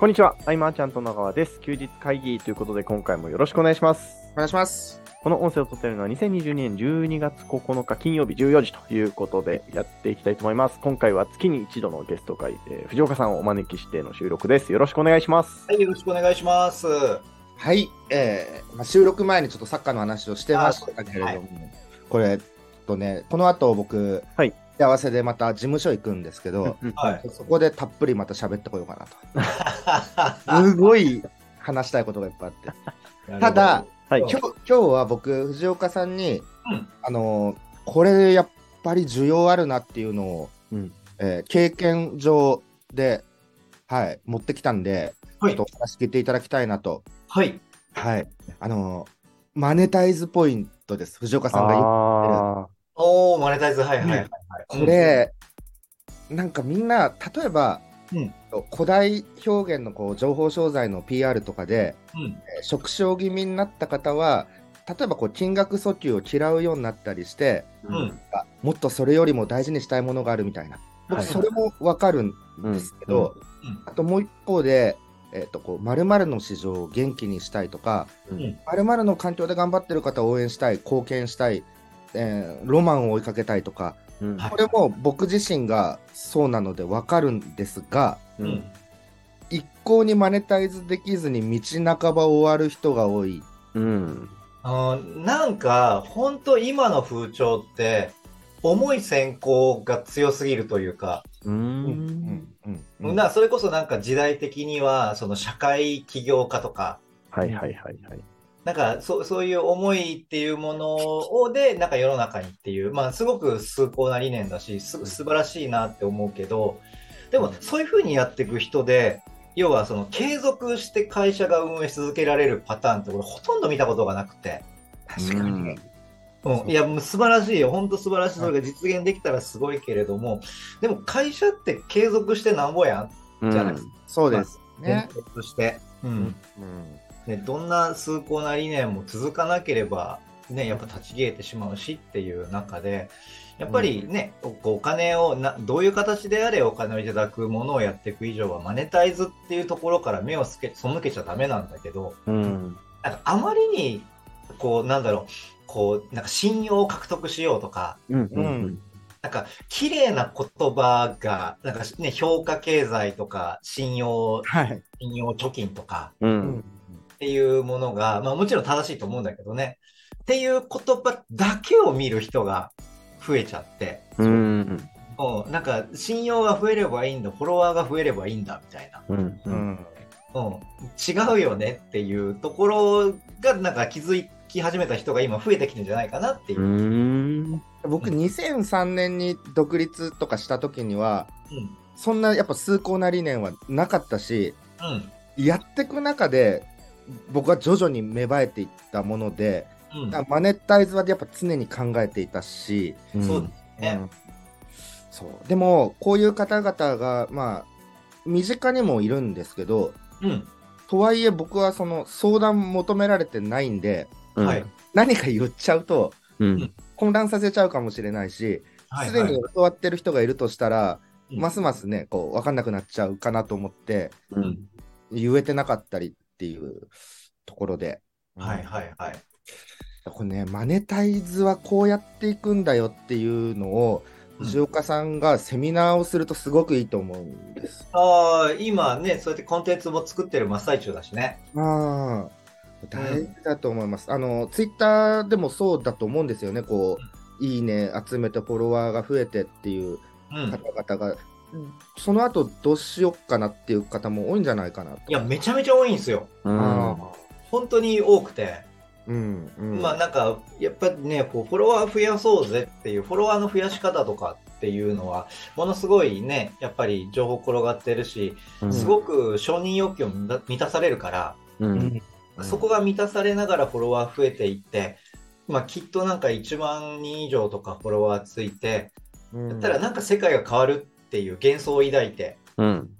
こんにちは、アイマーちゃんと野川です。休日会議ということで、今回もよろしくお願いします。お願いします。この音声を撮っているのは2022年12月9日金曜日14時ということでやっていきたいと思います。今回は月に一度のゲスト会、えー藤岡さんをお招きしての収録です。よろしくお願いします。はい、よろしくお願いします。はい、えーまあ、収録前にちょっとサッカーの話をしてましたけれども、はいこれ、えっとね、この後僕、はい幸せでまた事務所行くんですけど、はい。そこでたっぷりまた喋ってこようかなと。すごい話したいことがいっぱいあって。ただ、はい。今日今日は僕、藤岡さんに、うんあのーこれやっぱり需要あるなっていうのを、うんえー経験上で、はい、持ってきたんで、はいちょっとお話聞いていただきたいなと。はい。はい。あのーマネタイズポイントです。藤岡さんが言う。あおー、マネタイズ、はいはいはい。はい。これ、なんかみんな、例えば、うん。古代表現のこう情報商材の PR とかで、うん、うん。えー縮小気味になった方は、例えばこう金額訴求を嫌うようになったりして、ーうん。あもっとそれよりも大事にしたいものがあるみたいな。僕、はい。それもわかるんうんですけど、あともう一方で、えっ、と、こう、〇〇の市場を元気にしたいとか、うんうん。〇〇の環境で頑張ってる方を応援したい、貢献したい、えーロマンを追いかけたいとか、うん。はい。これも僕自身がそうなのでわかるんですが、ううん。ん。一向にマネタイズできずに道半ば終わる人が多い。うん。あーなんか、本当今の風潮って、重い先行が強すぎるというか、ううん。ん。うん。なそれこそなんか時代的には、その社会起業家とか、はいはいはいはい。なんかそそういう思いっていうものをで、なんか世の中にっていう、まあすごく崇高な理念だし、す素晴らしいなって思うけど、でもそういうふうにやっていく人で、要はその継続して会社が運営し続けられるパターンって俺ほとんど見たことがなくて。確かに。うん、いや、もう素晴らしいよ。本当素晴らしい。それが実現できたらすごいけれども、でも会社って継続してなんぼやん？じゃないですそうですね。として。うん。うんね、どんな崇高な理念も続かなければ、ね、やっぱ立ち消えてしまうしっていう中で、やっぱりね、こうお金をな、どういう形であれお金をいただくものをやっていく以上は、マネタイズっていうところから目をつけ、背けちゃダメなんだけど、うん。なんかあまりに、こう、なんだろう、こう、なんか信用を獲得しようとか、うんううん。んなんか綺麗な言葉が、なんかね、評価経済とか、信用、はい。信用貯金とか、ううんんっていうものが、まあもちろん正しいと思うんだけどね。っていう言葉だけを見る人が増えちゃって、うんうん、なんか信用が増えればいいんだ、フォロワーが増えればいいんだみたいな。うんううんんうん、違うよねっていうところがなんか気づき始めた人が今増えてきてるんじゃないかなっていうう。ん僕、2003年に独立とかした時には、うん。そんなやっぱ崇高な理念はなかったし、うん。やっていく中で、僕は徐々に芽生えていったもので、うん。マネタイズはやっぱ常に考えていたし、そうですね。うんそうでも、こういう方々が、まあ、身近にもいるんですけど、うん。とはいえ僕はその相談求められてないんで。何か言っちゃうとうん混乱させちゃうかもしれないし、はい。すでに教わってる人がいるとしたら、うんますますね、こう、わかんなくなっちゃうかなと思って、うん言えてなかったりっていうところで。はいはいはい。これね、マネタイズはこうやっていくんだよっていうのを、うん藤岡さんがセミナーをするとすごくいいと思うんです。ああ、今ね、そうやってコンテンツも作ってる真っ最中だしね。ああ、大事だと思います。あの、ツイッターでもそうだと思うんですよね。こう、いいね集めてフォロワーが増えてっていううん。方々が、その後どうしよっかなっていう方も多いんじゃないかなと。いや、めちゃめちゃ多いんですよ。うんあ本当に多くて。うん、うん。まあなんか、やっぱりね、こう、フォロワー増やそうぜっていう、フォロワーの増やし方とかっていうのは、ものすごいね、やっぱり情報転がってるし、うんすごく承認欲求も満たされるから、そこが満たされながらフォロワー増えていって、まあきっとなんか1万人以上とかフォロワーついて、うん、だったらなんか世界が変わるっていう幻想を抱いて、うん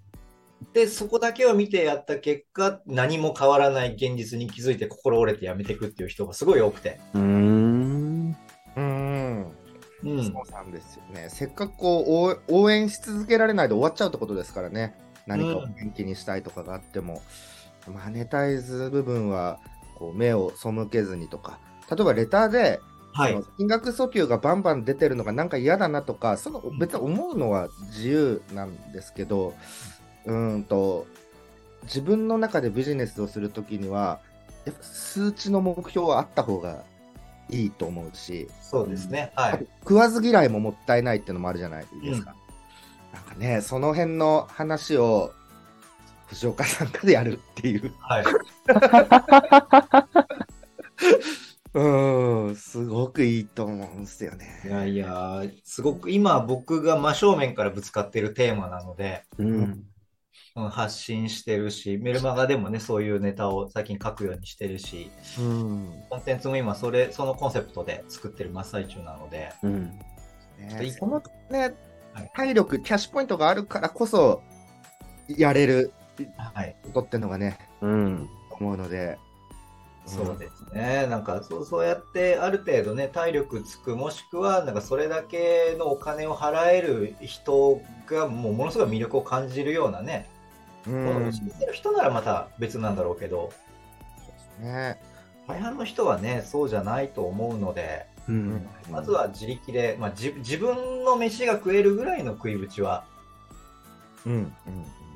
で、そこだけを見てやった結果、何も変わらない現実に気づいて心折れてやめていくっていう人がすごい多くて。うーんうん。うん。そうなんですよね。せっかくこう応応援し続けられないで終わっちゃうってことですからね。何かを元気にしたいとかがあっても、マネタイズ部分はこう目を背けずにとか、例えばレターで、はい。金額訴求がバンバン出てるのがなんか嫌だなとか、そのん別に思うのは自由なんですけど、うーんと、自分の中でビジネスをするときには、やっぱ数値の目標はあった方がいいと思うし、そうですね。はい。食わず嫌いももったいないっていうのもあるじゃないですか。なんかね、その辺の話を藤岡さんかでやるっていう。はい。うーん、すごくいいと思うんですよいね。やいや、すごく今僕が真正面からぶつかってるテーマなので、うん。うん発信してるし、メルマガでもね、そういうネタを最近書くようにしてるし、うん。コンテンツも今それ、そのコンセプトで作ってる真っ最中なので、うん。ね、そのねはい、体力、キャッシュポイントがあるからこそ、やれるはい。ことってのがね、うん。思うので。そうですね。なんかそう、そうやってある程度ね、体力つく、もしくは、なんかそれだけのお金を払える人が、もうものすごい魅力を感じるようなね、うん。ものうんを知ってる人ならまた別なんだろうけど、ね。大半の人はね、そうじゃないと思うので、うん。まずは自力で、まあ、自自分の飯が食えるぐらいの食いぶちは、うん。うん。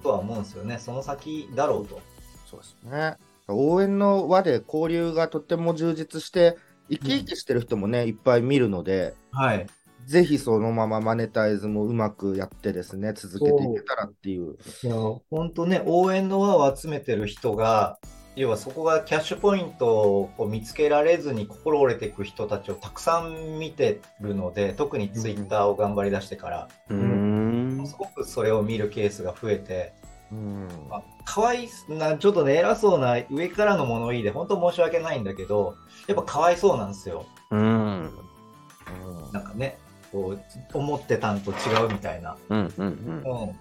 とは思うんですよね。その先だろうと。そうですね。応援の輪で交流がとても充実して、生き生きしてる人もね、いっぱい見るので、はい。ぜひそのままマネタイズもうまくやってですね、続けていけたらっていう。本当ね、応援の輪を集めてる人が、要はそこがキャッシュポイントを見つけられずに心折れていく人たちをたくさん見てるので、特にツイッターを頑張り出してから、うん。すごくそれを見るケースが増えて、うん。まあ、かわいな、ちょっとね、偉そうな上からの物言いで、本当申し訳ないんだけど、やっぱかわいそうなんですよ。うん。なんかね、こう、思ってたんと違うみたいな。うん。うん。うん。っ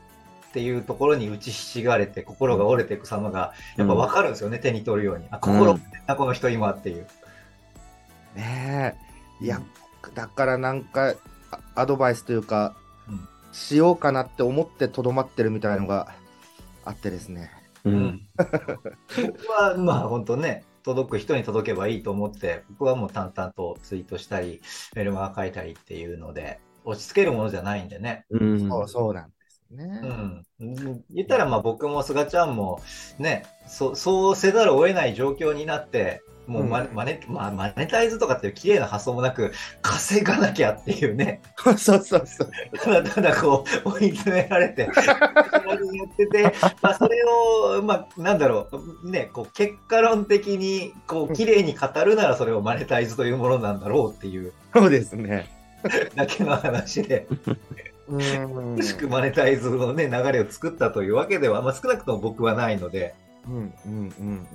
ていうところに打ちひしがれて、心が折れていく様が、やっぱ分かるんですよね、手に取るように。あ、心折れてんな、この人今っていう。ねえ。いや、だからなんか、あアドバイスというか、うんしようかなって思ってとどまってるみたいのがあってですね。うん。僕は、まあ本当ね、届く人に届けばいいと思って、僕はもう淡々とツイートしたり、メルマガ書いたりっていうので、押し付けるものじゃないんでね。うん。そうそうなんね。うん。うん言ったら、まあ僕も菅ちゃんも、ね、そそうせざるを得ない状況になって、もうマ,、うんまあ、マネタイズとかっていう綺麗な発想もなく、稼がなきゃっていうね、そうそうそう。ただただこう 追い詰められて、やってて、まあ、それを、まあ、なんだろう、ね、こう結果論的にこう綺麗に語るならそれをマネタイズというものなんだろうっていうそうですね。だけの話で、うん。もしくマネタイズの、ね、流れを作ったというわけでは、まあ、少なくとも僕はないので、うんうんうんうん。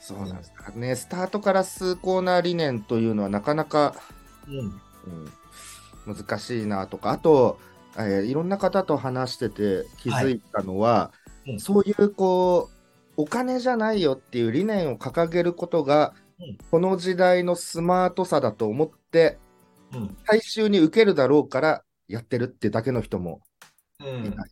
そうなんです。かね。スタートから崇高な理念というのはなかなか、うん。うん、難しいなとか、あと、えーいろんな方と話してて気づいたのは、うん。そういうこう、お金じゃないよっていう理念を掲げることが、うん。この時代のスマートさだと思って、うん。大衆に受けるだろうからやってるってだけの人もうんいない。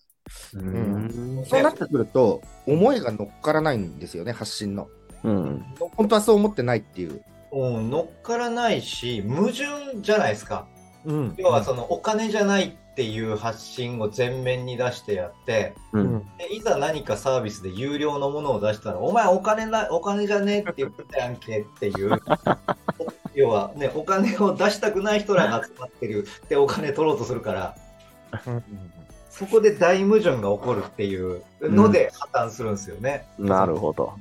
うん。そうなってくると、思いが乗っからないんですよね、発信の。うん。本当はそう思ってないっていう。うん乗っからないし、矛盾じゃないですか。うん要はそのお金じゃないっていう発信を前面に出してやって、うん。でいざ何かサービスで有料のものを出したら、お前お金な、お金じゃねえって言ったやんけっていう。要はね、お金を出したくない人らが集まってるでお金取ろうとするから、そこで大矛盾が起こるっていうので破綻するんですよね。なるほど。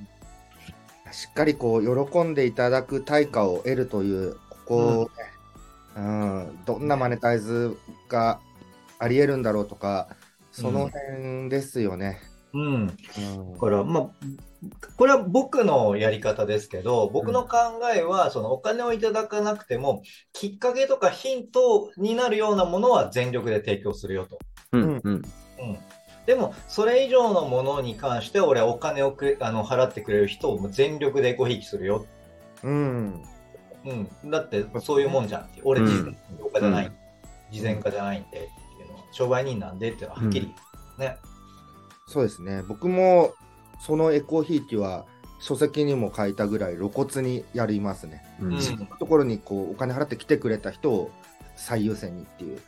しっかりこう喜んでいただく対価を得るという、ここをね、うんどんなマネタイズがありえるんだろうとか、その辺ですよね。うん。うんだから、まあ、これは僕のやり方ですけど、僕の考えは、そのお金をいただかなくても、きっかけとかヒントになるようなものは全力で提供するよと。うん。うん。うん。でも、それ以上のものに関して、俺はお金をくれあの払ってくれる人をもう全力でごひいきするよ。うん。うん。だって、そういうもんじゃんって。俺、うん事前家じゃない。事前家じゃないんでっていうのは、商売人なんでっていうのははっきり言うね。そうですね。僕もそのエコーひいきは書籍にも書いたぐらい露骨にやりますね。うんところにこうお金払って来てくれた人を最優先にっていう。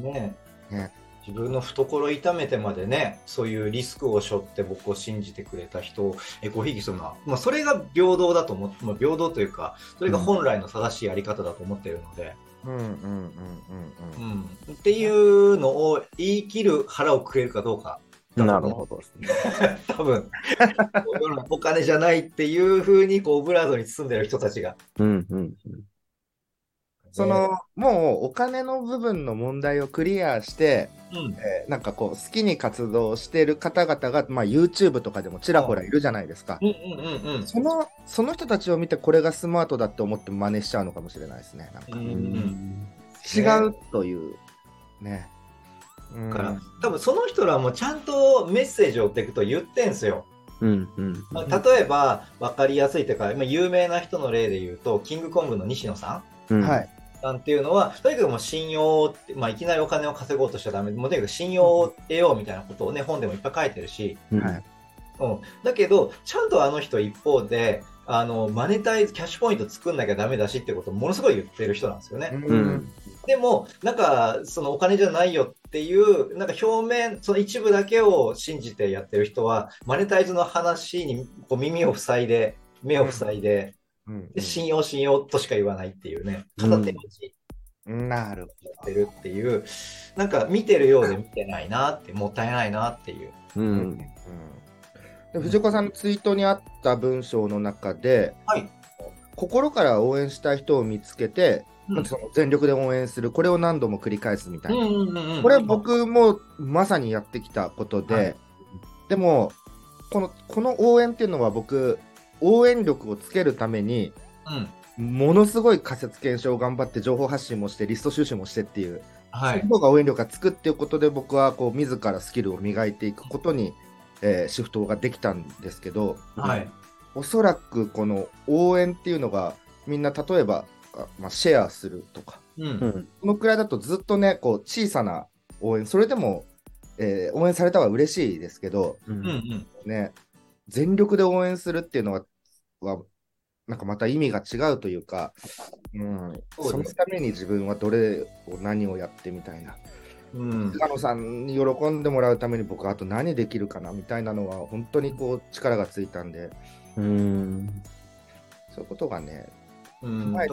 ねね自分の懐痛めてまでね、そういうリスクを背負って僕を信じてくれた人をエコひいきするのは、まあ、それが平等だと思って、まあ、平等というか、それが本来の正しいやり方だと思ってるので、うんうんうんうんうんっていうのを言い切る腹をくれるかどうか。なるほどですね。多分、お金じゃないっていうふうにこうオブラートに包んでる人たちが。うんうんうん。そのもうお金の部分の問題をクリアして、うん、えーなんかこう好きに活動してる方々が、まあ、YouTube とかでもちらほらいるじゃないですか。うんうんうんうん。そのその人たちを見てこれがスマートだって思って真似しちゃうのかもしれないですね。なんかうんうん違うというね。うんだから、多分その人らもちゃんとメッセージを追っていくと言ってんすよ。うんうんまあ例えば、分かりやすいというか、まあ、有名な人の例で言うと、キングコングの西野さんうん。はい。さんっていうのは、とにかくもう信用って、まあ、いきなりお金を稼ごうとしちゃダメ。もうとにかく信用を得ようみたいなことをね、本でもいっぱい書いてるし、うんはいうん。だけど、ちゃんとあの人一方で、あの、マネタイズ、キャッシュポイント作んなきゃダメだしってことをものすごい言ってる人なんですよね。うんでも、なんか、そのお金じゃないよっていう、なんか表面、その一部だけを信じてやってる人は、マネタイズの話にこう耳を塞いで、目を塞いで、うん。で信用信用としか言わないっていうね、うん片手落ちうん。なるやってるっていう、なんか見てるようで見てないなって、もったいないなっていう。ううん。ん。で藤岡さんのツイートにあった文章の中で、はい。心から応援したい人を見つけて、うんその全力で応援する、これを何度も繰り返すみたいな。これ僕もまさにやってきたことで、はいでもこのこの応援っていうのは僕応援力をつけるためにうん。ものすごい仮説検証を頑張って情報発信もしてリスト収集もしてっていう、はいそ。の方が応援力がつくっていうことで僕はこう自らスキルを磨いていくことに、えーシフトができたんですけどはい。おそらくこの応援っていうのがみんな例えば、あまあ、シェアするとかう。うんん。このくらいだとずっとね、こう小さな応援、それでも、えー応援されたは嬉しいですけど、う。うんんうん。ね、全力で応援するっていうのは、はなんかまた意味が違うというか、うん、そうですそのために自分はどれを何をやってみたいな。うん。菅野さんに喜んでもらうために僕はあと何できるかなみたいなのは本当にこう力がついたんで、うん。そういうことがね、うん踏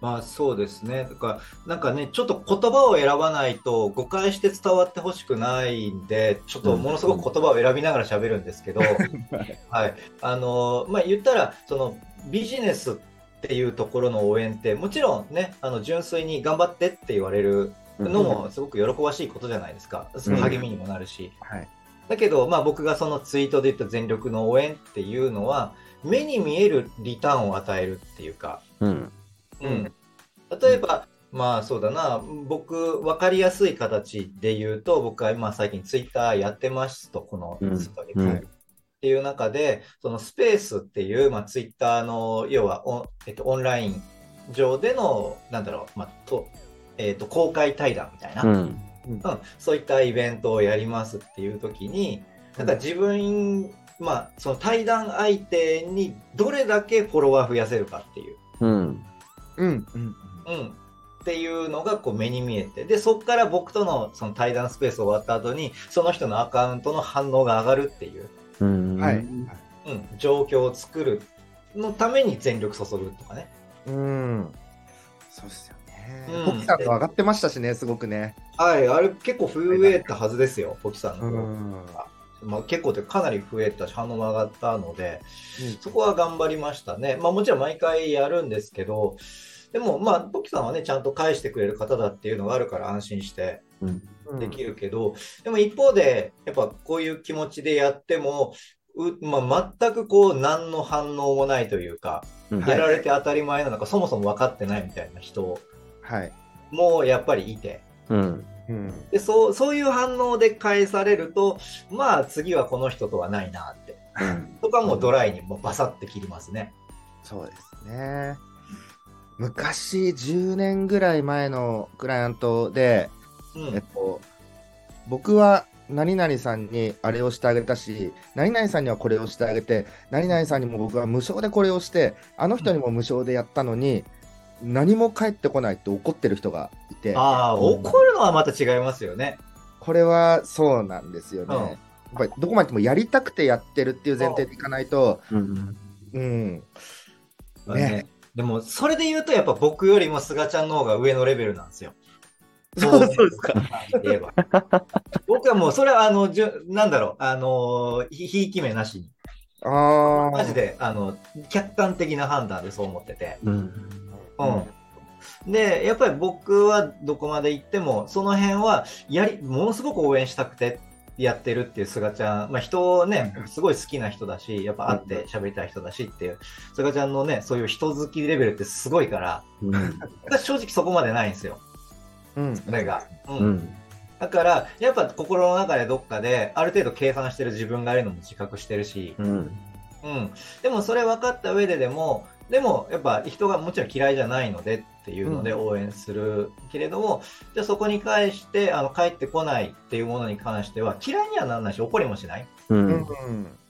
まあそうですね。だから、なんかね、ちょっと言葉を選ばないと誤解して伝わってほしくないんで、ちょっとものすごく言葉を選びながら喋るんですけど、はい。あの、まあ言ったら、そのビジネスっていうところの応援って、もちろんね、あの、純粋に頑張ってって言われるのもすごく喜ばしいことじゃないですか。その励みにもなるし。はい。だけど、まあ僕がそのツイートで言った全力の応援っていうのは、目に見えるリターンを与えるっていうか、うん。うん、例えば、まあそうだな、僕、分かりやすい形で言うと、僕は今最近ツイッターやってますと、このうん。数ヶ月うん。っていう中で、そのスペースっていう、まあツイッターの、要はオン,、えっと、オンライン上での、なんだろう、まあ、と、えっと、公開対談みたいな、うん。うん、そういったイベントをやりますっていう時に、なんか自分、まあ、その対談相手にどれだけフォロワー増やせるかっていう。うん。うん。うん。うん。っていうのがこう目に見えて。で、そこから僕とのその対談スペース終わった後に、その人のアカウントの反応が上がるっていう、うん。はい。うん、状況を作るのために全力注ぐとかね。うん。そうですよね。うんポキさんの上がってましたしね、すごくね。はい、あれ結構増えたはずですよ、ポキさんの方。ん。まあ、結構というかかなり増えたし、反応も上がったので、そこは頑張りましたね。まあもちろん毎回やるんですけど、でもまあ、ポキさんはね、ちゃんと返してくれる方だっていうのがあるから安心してうん。できるけど、でも一方で、やっぱこういう気持ちでやっても、うまあ、全くこう何の反応もないというか、うんはいやられて当たり前なのか、そもそも分かってないみたいな人はい。もやっぱりいて、うん。うん。でそうそういう反応で返されると、まあ次はこの人とはないなって。うん。とかもうドライにもうバサって切りますね。そうですね。昔、10年ぐらい前のクライアントで、うん。えっと、僕は何々さんにあれをしてあげたし、何々さんにはこれをしてあげて、何々さんにも僕は無償でこれをして、あの人にも無償でやったのに、何も返ってこないって怒ってる人がいて、ああ、怒るのはまた違いますよね。これはそうなんですよね。うんやっぱりどこまでもやりたくてやってるっていう前提でいかないと、うんうん、まあねでも、それで言うと、やっぱ僕よりも菅ちゃんの方が上のレベルなんですよ。そ うそうですか。言えば 僕はもう、それは、あの、じゅなんだろう、あの、ひひいき目なしに。あマジで、あの、客観的な判断でそう思ってて。うんうん。で、やっぱり僕はどこまで行っても、その辺は、やり、ものすごく応援したくてやってるっていう菅ちゃん、まあ人をね、すごい好きな人だし、やっぱ会って喋りたい人だしっていう、菅ちゃんのね、そういう人好きレベルってすごいから、うん。私正直そこまでないんですよ、うん、それが。うん。うん。だから、やっぱ心の中でどっかで、ある程度計算してる自分がいるのも自覚してるし、うん。うん。でもそれ分かった上ででも、でもやっぱ人がもちろん嫌いじゃないのでっていうのでう応援するけれども、じゃあそこに対してあの帰ってこないっていうものに関しては嫌いにはならないし怒りもしない。ううんん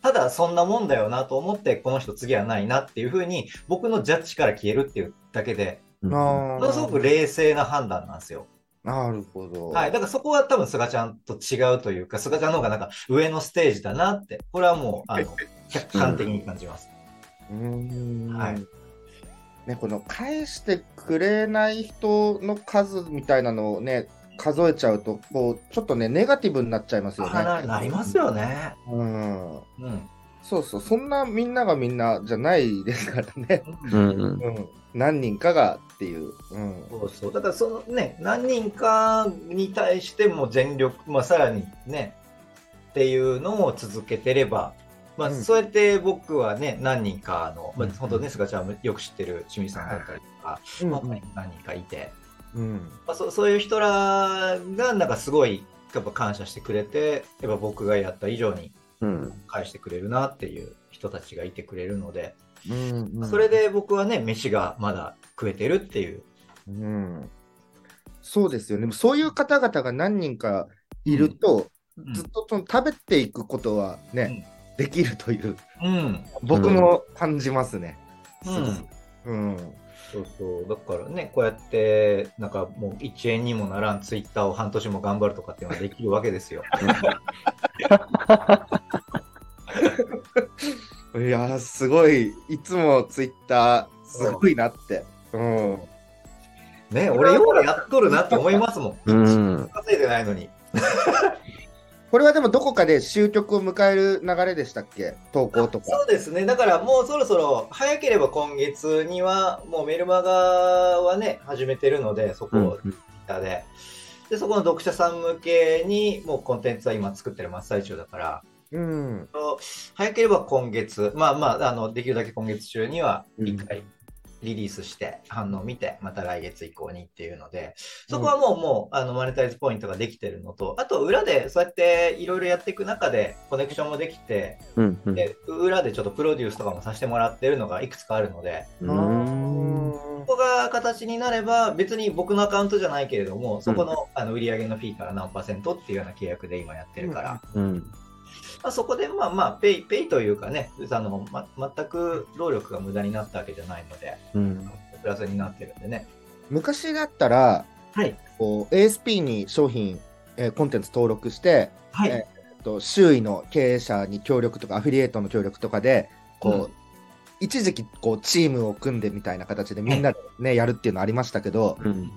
ただそんなもんだよなと思ってこの人次はないなっていうふうに僕のジャッジから消えるっていうだけで、あものすごくー冷静な判断なんですよ。なるほど。はい。だからそこは多分菅ちゃんと違うというか、菅ちゃんの方がなんか上のステージだなって、これはもうあの 客観的に感じます。うーんはいね、この返してくれない人の数みたいなのをね、数えちゃうと、こうちょっとね、ネガティブになっちゃいますよあなね。なりますよね。うん、うん。そうそう、そんなみんながみんなじゃないですからね。うんうん、何人かがっていう。うんそうそう。だからそのね、何人かに対しても全力、まあさらにね、っていうのを続けてれば、まあ、うん。そうやって僕はね、何人かの、まあうん、本当ね、菅ちゃんもよく知ってる清水さんだったりとか、うん。まあ何人かいて、うん。まあ、そそういう人らがなんかすごいやっぱ感謝してくれて、やっぱ僕がやった以上にうん。返してくれるなっていう人たちがいてくれるので、うん。うん。それで僕はね、飯がまだ食えてるっていう。うん、そうですよね。そういう方々が何人かいると、ずっとその食べていくことはね、できるという、うん。僕も感じますね。うん。うん。そうそう。だからね、こうやって、なんかもう1円にもならんツイッターを半年も頑張るとかっていうのができるわけですよ。いやー、すごい、いつもツイッター、すごいなって。うん。ね、俺ようやっとるなって思いますもん。うん 稼いでないのに。これはでもどこかで終局を迎える流れでしたっけ？投稿とか。そうですね。だからもうそろそろ、早ければ今月には、もうメルマガはね、始めてるので、そこをツイッターで。で、そこの読者さん向けに、もうコンテンツは今作ってる真っ最中だから、うん。早ければ今月、まあまあ、あの、できるだけ今月中には一回リリースして、反応を見て、また来月以降にっていうので、そこはもう、もう、あの、マネタイズポイントができてるのと、あと裏でそうやっていろいろやっていく中で、コネクションもできて、うんうん。で、裏でちょっとプロデュースとかもさせてもらってるのがいくつかあるので、うん。ここが形になれば、別に僕のアカウントじゃないけれども、そこの,、あの売上のフィーから何パーセントっていうような契約で今やってるから、うんまあ、そこでまあまあペイ、ペイというかね、あのま、全く労力が無駄になったわけじゃないので、うんプラスになってるんでね。昔だったら、はい。こう ASP に商品、えーコンテンツ登録して、はい。ええっと周囲の経営者に協力とか、アフィリエイトの協力とかで、こう、うん一時期こうチームを組んでみたいな形でみんなで、ねやるっていうのありましたけど、うん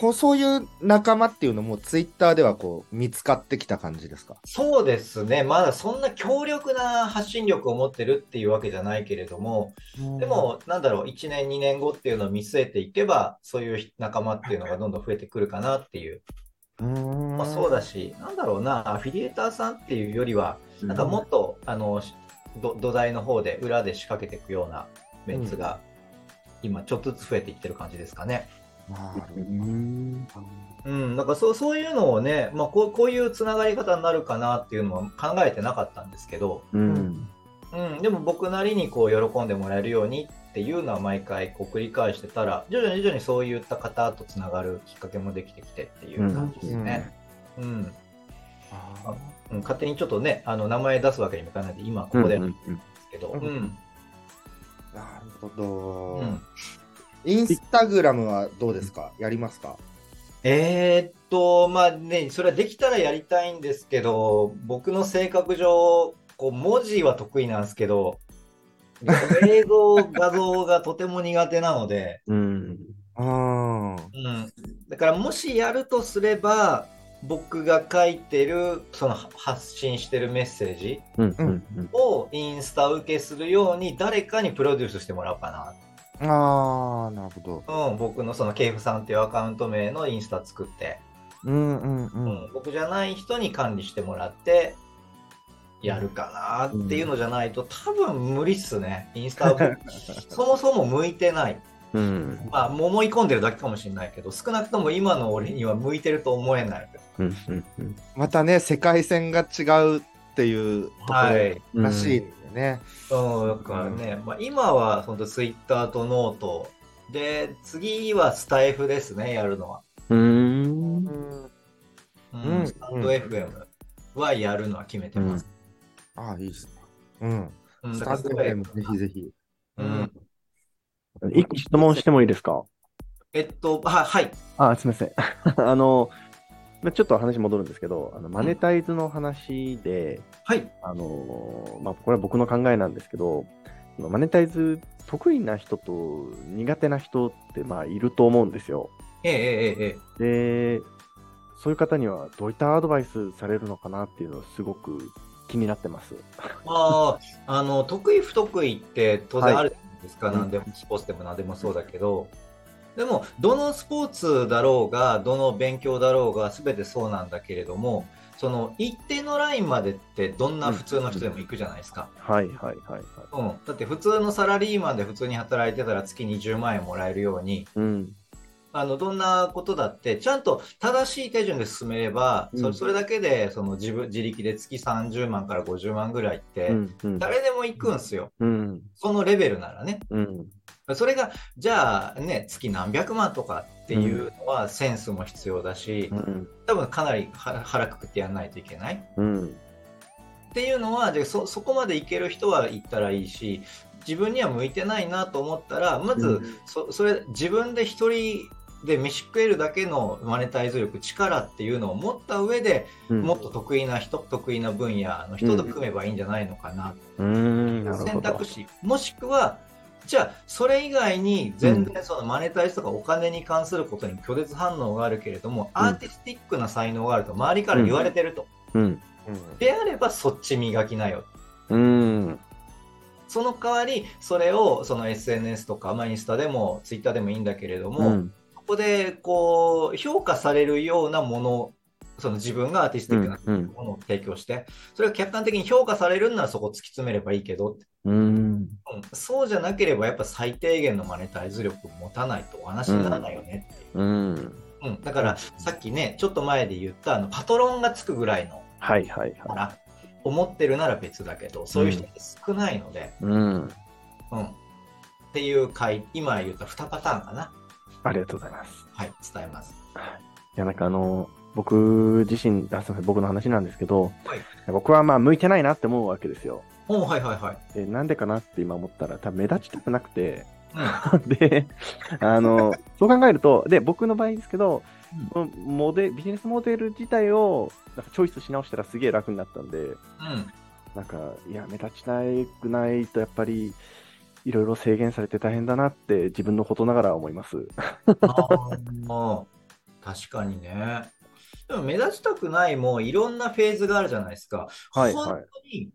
こうそういう仲間っていうのもツイッターではこう見つかってきた感じですか？そうですね。まだそんな強力な発信力を持ってるっていうわけじゃないけれども、で、も、なんだろう、1年、2年後っていうのを見据えていけば、そういう仲間っていうのがどんどん増えてくるかなっていう。うんまあ、そうだし、なんだろうな、アフィリエーターさんっていうよりは、なんかもっと、あの、ど土台の方で、裏で仕掛けていくようなメンツが、今ちょっとずつ増えていってる感じですかね。うんうん、だからそうそういうのをね、まあ、こうこういうつながり方になるかなっていうのは考えてなかったんですけど、うん。うん、でも僕なりにこう喜んでもらえるようにっていうのは毎回こう繰り返してたら徐々に徐々にそういった方とつながるきっかけもできてきてっていう感じですね。うん。あうん、勝手にちょっとね、あの名前出すわけにもいかないんで、今ここでやるんですけど、なるほど、うんインスタグラムはどうですか？やりますか？えーっと、まあね、それはできたらやりたいんですけど、僕の性格上、こう文字は得意なんですけど、映像、画像がとても苦手なので、うん。ああうん、だからもしやるとすれば、僕が書いてる、その発信してるメッセージうん。うん。うん。をインスタ受けするように誰かにプロデュースしてもらおうかな。ああなるほどうん、僕のそのケイフさんっていうアカウント名のインスタ作って、うんうんううんん、僕じゃない人に管理してもらってやるかなっていうのじゃないと、多分無理っすね。インスタ そもそも向いてない。うん。まあ、思い込んでるだけかもしれないけど、少なくとも今の俺には向いてると思えない。うん。うん。うん。またね世界線が違うっていうとこはい。ろらしいよね、うん、だからね、まあ、今は本当ツイッターとノート。で、次はスタイフですね、やるのは。うん。うん。うん。うん。スタンド FM はやるのは決めてます。ああいいですね。うん。うん、スタンド FM ぜひぜひ。うん。一個質問してもいいですか？えっと、ははい。あ、すみません。あの、まあちょっと話戻るんですけど、あのマネタイズの話で、はい。あの、まあ、これは僕の考えなんですけど、マネタイズ得意な人と苦手な人って、まあ、いると思うんですよ。ええええええ。で、そういう方にはどういったアドバイスされるのかなっていうのをすごく気になってます。ああ、あの、得意不得意って当然あるじゃないですか。はい何でも、スポーツでも何でもそうだけど、でも、どのスポーツだろうが、どの勉強だろうが、全てそうなんだけれども、その一定のラインまでってどんな普通の人でも行くじゃないですか。はいはいはいはい。うん。だって普通のサラリーマンで普通に働いてたら月に10万円もらえるように、うん。あの、どんなことだって、ちゃんと正しい手順で進めれば、うんそれだけで、その自分、自力で月30万から50万ぐらいって。誰でも行くんすよ。うん。そのレベルならね。うん。それが、じゃあね、月何百万とかっていうのはセンスも必要だしう、ん。多分かなりは腹くくってやらないといけない。うん。っていうのは、でそ、そこまでいける人は行ったらいいし、自分には向いてないなと思ったら、まず、うんそそれ、自分で一人で飯食えるだけのマネタイズ力、力っていうのを持った上で、うん。もっと得意な人、得意な分野の人と組めばいいんじゃないのかなうん。選択。肢もしくはじゃあそれ以外に全然そのマネタイズとかお金に関することに拒絶反応があるけれども、うんアーティスティックな才能があると周りから言われてると、うん。であればそっち磨きなようん。その代わりそれをその SNS とか、まあ、インスタでもツイッターでもいいんだけれども、うん。ここでこう評価されるようなものその自分がアーティスティックなうん。ものを提供して、それが客観的に評価されるんならそこ突き詰めればいいけどうん。うんそうじゃなければやっぱ最低限のマネタイズ力を持たないとお話にならないよねっていう、うん。うんだからさっきねちょっと前で言ったあのパトロンがつくぐらいのはいはいはから思ってるなら別だけどそういう人って少ないので、い。うん。うんっていう回今言った2パターンかなありがとうございます。はい伝えますいや、なんかあの、僕自身、あすみません、僕の話なんですけど、はい僕はまあ向いてないなって思うわけですよ。おはいはいはい、でなんでかなって今思ったら、多分目立ちたくなくて、うん で、あの、そう考えると、で、僕の場合ですけど、このモデビジネスモデル自体をなんかチョイスし直したらすげえ楽になったんで、うんなんか、いや、目立ちたくないと、やっぱり、いろいろ制限されて大変だなって自分のことながら思います。あー確かにね。でも目立ちたくないもいろんなフェーズがあるじゃないですか。はい本当に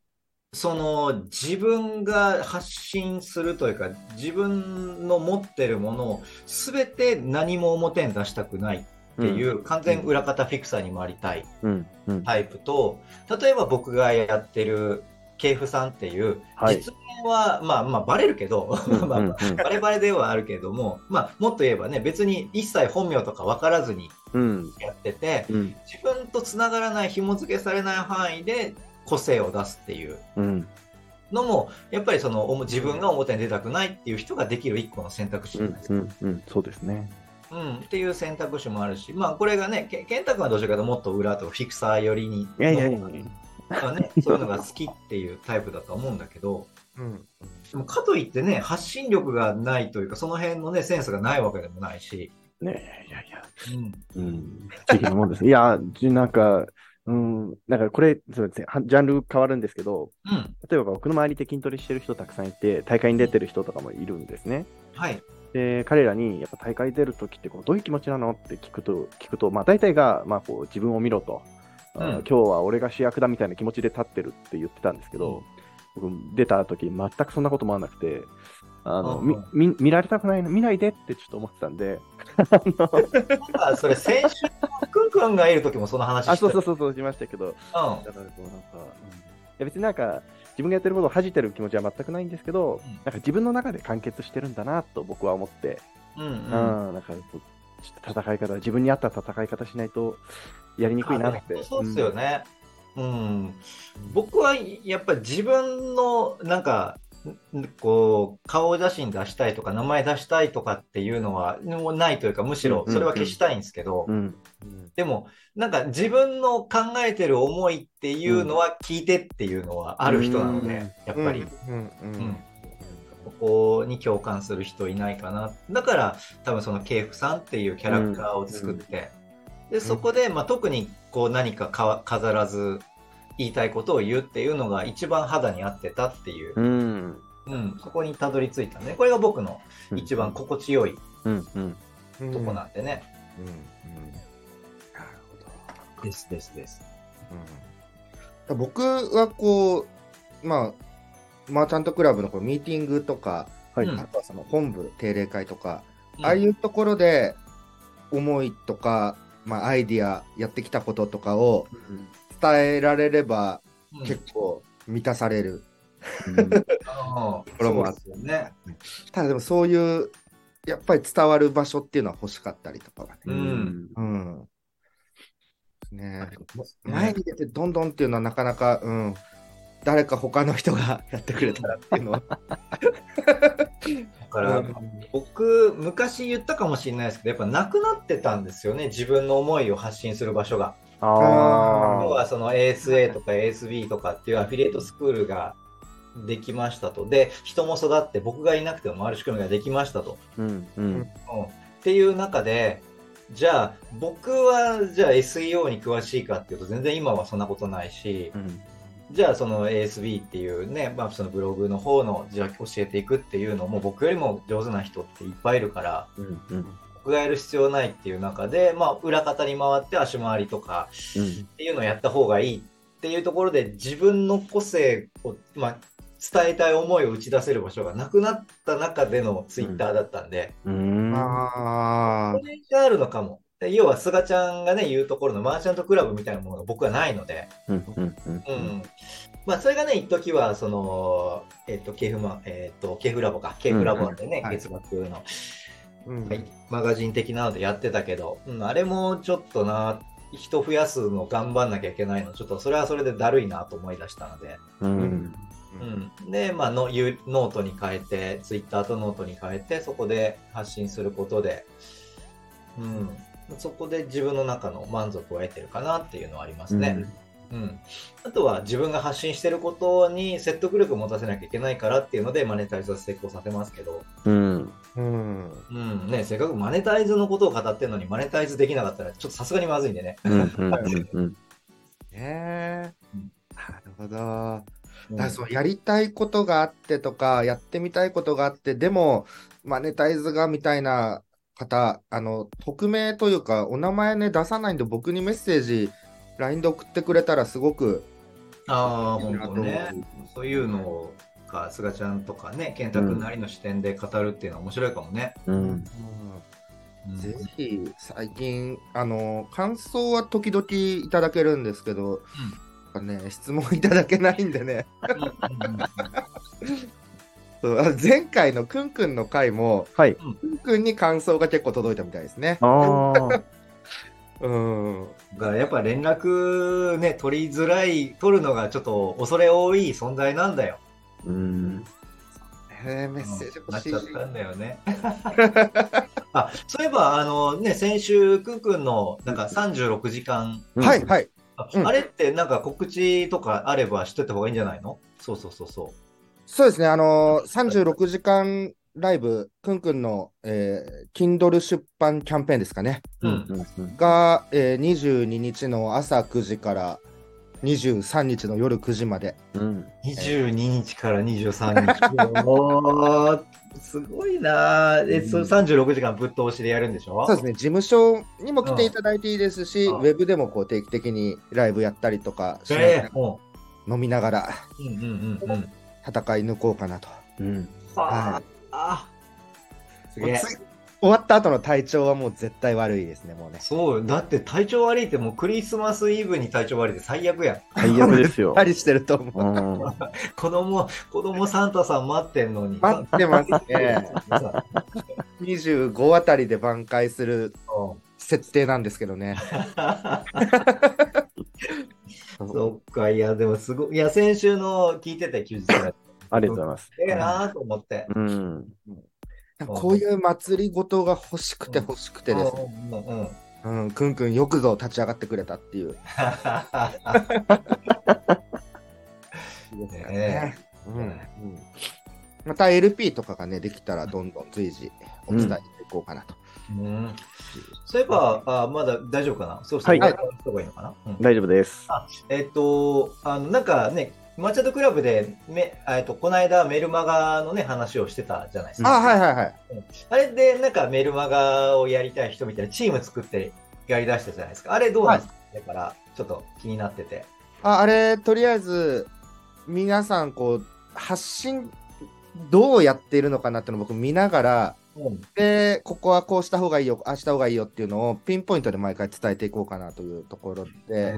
その自分が発信するというか自分の持ってるものを全て何も表に出したくないっていう完全裏方フィクサーに回りたいうん、うん、タイプと例えば僕がやってる系譜さんっていうはい。実名はまあまあバレるけど、うん、まあうん、うんバレバレではあるけれども、まあ、もっと言えばね、別に一切本名とか分からずにうん、やってて、うん、自分とつながらない、紐付けされない範囲で個性を出すっていう。うん、のも、やっぱりそのおも自分が表に出たくないっていう人ができる一個の選択肢うんじゃないです、か。うん、うん、そうですね。うん、っていう選択肢もあるし、まあ、これがね、け健太君はどちらかというともっと裏とフィクサー寄りに、いやいやいやまあね、そういうのが好きっていうタイプだと思うんだけど、うん。でもかといってね、発信力がないというか、その辺のね、センスがないわけでもないし、ね。いやいや。うん、うん。不思議なもんです。いや、じなんか、うん、なんかこれ、そうですね、はジャンル変わるんですけど、うん、例えば僕の周りで筋トレしてる人たくさんいて、大会に出てる人とかもいるんですね。はい、で、彼らに、やっぱ大会出るときってこう、どういう気持ちなのって聞くと、聞くと、まあ大体が、まあこう、自分を見ろと、うん。今日は俺が主役だみたいな気持ちで立ってるって言ってたんですけど、僕出た時全くそんなこと思わなくて、あの、うんみ見見られたくないの、見ないでってちょっと思ってたんで、あそれ、先週、くんくんがいる時もその話してあ、そうそうそうそう、しましたけど、うん。だからこうなんか、うん。いや別になんか、自分がやってることを恥じてる気持ちは全くないんですけど、うん。なんか自分の中で完結してるんだなと僕は思って、うんう、うんんなんかちょっと戦い方、自分に合った戦い方しないとやりにくいなって。そうですよね。うん。僕はやっぱり自分のなんか、んこう、顔写真出したいとか、名前出したいとかっていうのはもうないというか、むしろそれは消したいんですけど、うん。でも、なんか自分の考えてる思いっていうのは聞いてっていうのはある人なので、うんやっぱり。ここに共感する人いないかな。だから多分そのケイフさんっていうキャラクターを作って、でそこで、まあ、特にこう何かか飾らず言いたいことを言うっていうのが一番肌に合ってたっていう、うん。うん、そこにたどり着いたね。これが僕の一番心地よいうん。とこなんでね。うん。うん。なるほど。ですですです。うん、僕はこう、まあ、マーチャントクラブのこうミーティングとか、はい。うんあとはその本部定例会とか、ああいうところで思いとか、まあ、アイディアやってきたこととかを伝えられればうん結構満たされる。ああこれもあそうですよね。ただでもそういうやっぱり伝わる場所っていうのは欲しかったりとかはね。うんうん。ねね前に出てどんどんっていうのはなかなか、うん、誰か他の人が やってくれたらっていうのは。だから、僕、昔言ったかもしれないですけど、やっぱなくなってたんですよね、自分の思いを発信する場所が。あ要はその ASA とか ASB とかっていうアフィリエイトスクールができましたと。で、人も育って僕がいなくても回る仕組みができましたと。あ。うん。うん。うん、っていう中で、じゃあ僕はじゃあ SEO に詳しいかっていうと全然今はそんなことないし、うん。じゃあその ASB っていうね、まあ、そのブログの方のじゃあ教えていくっていうのも僕よりも上手な人っていっぱいいるから、うん。うん。僕がやる必要ないっていう中で、まあ、裏方に回って足回りとかっていうのをやった方がいいっていうところで自分の個性を、まあ、伝えたい思いを打ち出せる場所がなくなった中でのツイッターだったんで、うん。あこれがあるのかも。で要は菅ちゃんがね言うところのマーチャントクラブみたいなものが僕はないので、うん。うん。うん。うんまあ、それがね一時はその、えっとケフマえっとケフラボかケフラボでね、月額の、うん。はい、マガジン的なのでやってたけど、うん、あれもちょっとな人増やすの頑張んなきゃいけないの。ちょっとそれはそれでだるいなと思い出したので、うん。うん、で、まあ、のゆノートに変えてツイッターとノートに変えてそこで発信することで、うん、そこで自分の中の満足を得てるかなっていうのはありますね。うん、あとは自分が発信してることに説得力を持たせなきゃいけないからっていうのでマネタイズは成功させますけど、うん。うんうんね、せっかくマネタイズのことを語ってるのにマネタイズできなかったらちょっとさすがにまずいんでね。うん。うん。うん。ねえうんなるほど。だうんからそうやりたいことがあってとか、やってみたいことがあって、でも、マネタイズがみたいな方、あの、匿名というか、お名前ね、出さないんで、僕にメッセージ、LINE で送ってくれたら、すごく、ああ、本当ね。そういうのが、菅ちゃんとかね、健太君なりの視点で語るっていうのは面白いかもね。うん。うんぜひ、最近、あの、感想は時々いただけるんですけど、なんかね、質問いただけないんでね、そうあ前回のくんくんの回も、はい。くんくんに感想が結構届いたみたいですね。ああ。うん。だからやっぱ連絡ね、取りづらい、取るのがちょっと恐れ多い存在なんだよ。うん。えーメッセージ欲しい。なっちゃったんだよね。あ、そういえば、あのね、先週、くんくんの、なんか36時間、はい、はい。あれってなんか告知とかあれば知っといた方がいいんじゃないの？そうそうそうそそうですね、あのー、36時間ライブ、くんくんの、えー、Kindle 出版キャンペーンですかね。う。う。うんんうんが、えー、22日の朝9時から23日の夜9時まで。うん22日から23日。おー、すごいなーえ、それ36時間ぶっ通しでやるんでしょ？そうですね、事務所にも来ていただいていいですし、うんウェブでもこう定期的にライブやったりとかしながらえー、も飲みながらう。うんうんうんうん。戦い抜こうかなと。うんあーあー、すげえ。つ終わった後の体調はもう絶対悪いですね、もうね。そうよだって体調悪いってもうクリスマスイブに体調悪いって最悪やん。最悪ですよあ。りしてると思う。うん 子供、子供サンタさん待ってんのに。待ってますね。さ25あたりで挽回するうん設定なんですけどね。そっか、いや、でもすごい、いや、先週の聞いてて、休日。ありがとうございます。ええなーと思って。うん。こういう祭りごとが欲しくて欲しくてです。ね。うんうんうん。うん、くんくんよくぞ立ち上がってくれたっていう。ねうん。うん。また LP とかがね、できたらどんどん随時お伝えしていこうかなと。うん。そういえば、あまだ大丈夫かな？そうそう、はい大丈夫です。えっと、あの、なんかね、マチャドクラブで、めえっと、この間メルマガのね、話をしてたじゃないですか。あ、はいはいはい。あれで、なんかメルマガをやりたい人みたいなチーム作ってやりだしたじゃないですか。あれどうなんですか、だから、ちょっと気になってて。ああれ、とりあえず、皆さん、こう、発信、どうやっているのかなってのを僕見ながら、うん。で、ここはこうした方がいいよ、ああした方がいいよっていうのをピンポイントで毎回伝えていこうかなというところで、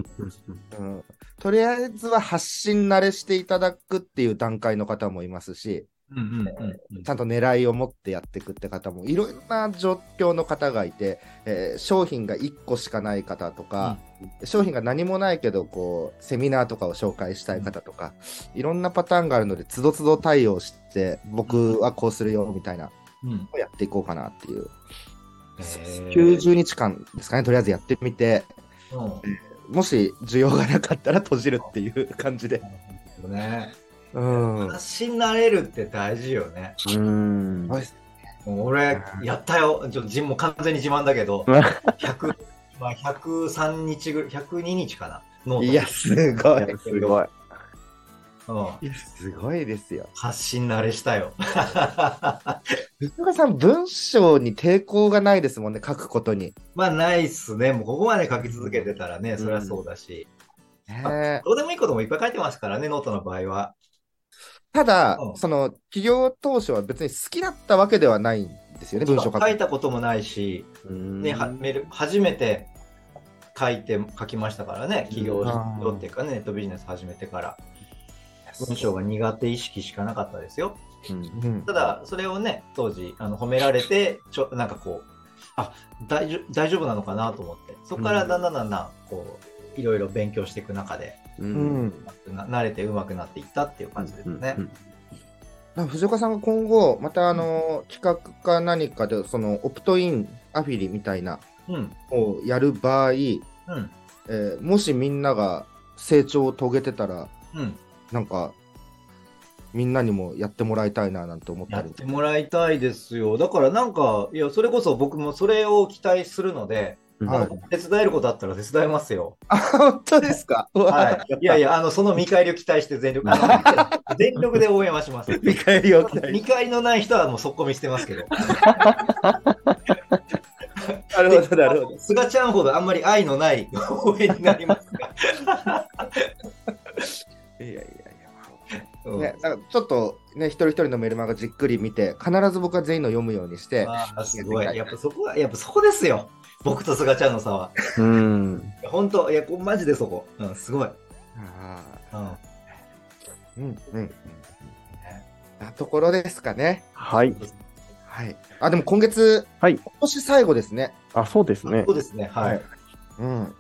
うん、とりあえずは発信慣れしていただくっていう段階の方もいますし、うんうんうんちゃんと狙いを持ってやっていくって方もいろいろな状況の方がいて、えー商品が1個しかない方とか、商品が何もないけどこうセミナーとかを紹介したい方とか、いろんなパターンがあるのでつどつど対応して僕はこうするよみたいなをやっていこうかなっていう、へー90日間ですかねとりあえずやってみてうんもし需要がなかったら閉じるっていう感じで、ね。うん、発信慣れるって大事よね。うん。俺、やったよ。ちょっと自もう完全に自慢だけど、100、まあ、103日ぐらい、102日かな。いやすごいいやすごい。すごいですよ発信慣れしたよ。藤岡さん、文章に抵抗がないですもんね、書くことに。まあ、ないっすね。もうここまで書き続けてたらね、そりゃそうだし。ねどうでもいいこともいっぱい書いてますからね、ノートの場合は。ただ、うんその企業当初は別に好きだったわけではないんですよね、文章書く。書いたこともないし、うんね、はメール初めて書いて書きましたからね、企業うんっていうかね、ネットビジネス始めてから。文章が苦手意識しかなかったですよ。うんうんただ、それをね、当時、あの褒められて、ちょなんかこう、あ大丈大丈夫なのかなと思って、そこからだんだんだんだん、こう、いろいろ勉強していく中で、ううん慣れて上手くなっていったっていう感じですね。うんなんか藤岡さんが今後、またあの企画か何かで、そのオプトインアフィリみたいなうん。のをやる場合、えうん。ーもしみんなが成長を遂げてたら、うん。なんか、みんなにもやってもらいたいななんて思ったりやってもらいたいですよ。だからなんか、いや、それこそ僕もそれを期待するので、うんはい手伝えることあったら手伝いますよ。あ、本当ですか？はい。いやいや、あの、その見返りを期待して全力、全力で応援はします。見返りを期待見返りのない人はもう速攻見捨てますけど。なるほど、なるほど。菅ちゃんほどあんまり愛のない応援になりますが。いやいやいや。うんからちょっとね、一人一人のメルマガじっくり見て、必ず僕は全員の読むようにして、あーすごい。やっぱそこは、やっぱそこですよ。僕と菅ちゃんの差は。うん。本当いや、マジでそこ。うん、すごい。あうん。ーうんうん。なところですかね。はい。はい。あ、でも今月、はい今年最後ですね。あ、そうですねそう。ですね。はい。うん。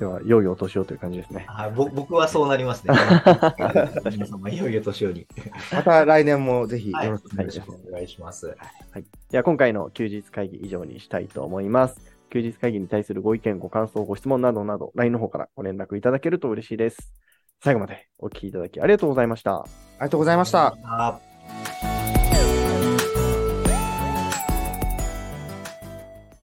では、良いお年をという感じですね。はい、ぼ 僕はそうなりますね。皆様、いよいよ年寄り。また来年もぜひよはい、ろしくお願いします。お願いします。はい。では、今回の休日会議以上にしたいと思います。休日会議に対するご意見、ご感想、ご質問などなど、LINE の方からご連絡いただけると嬉しいです。最後までお聞きいただきありがとうございました。ありがとうございました。あ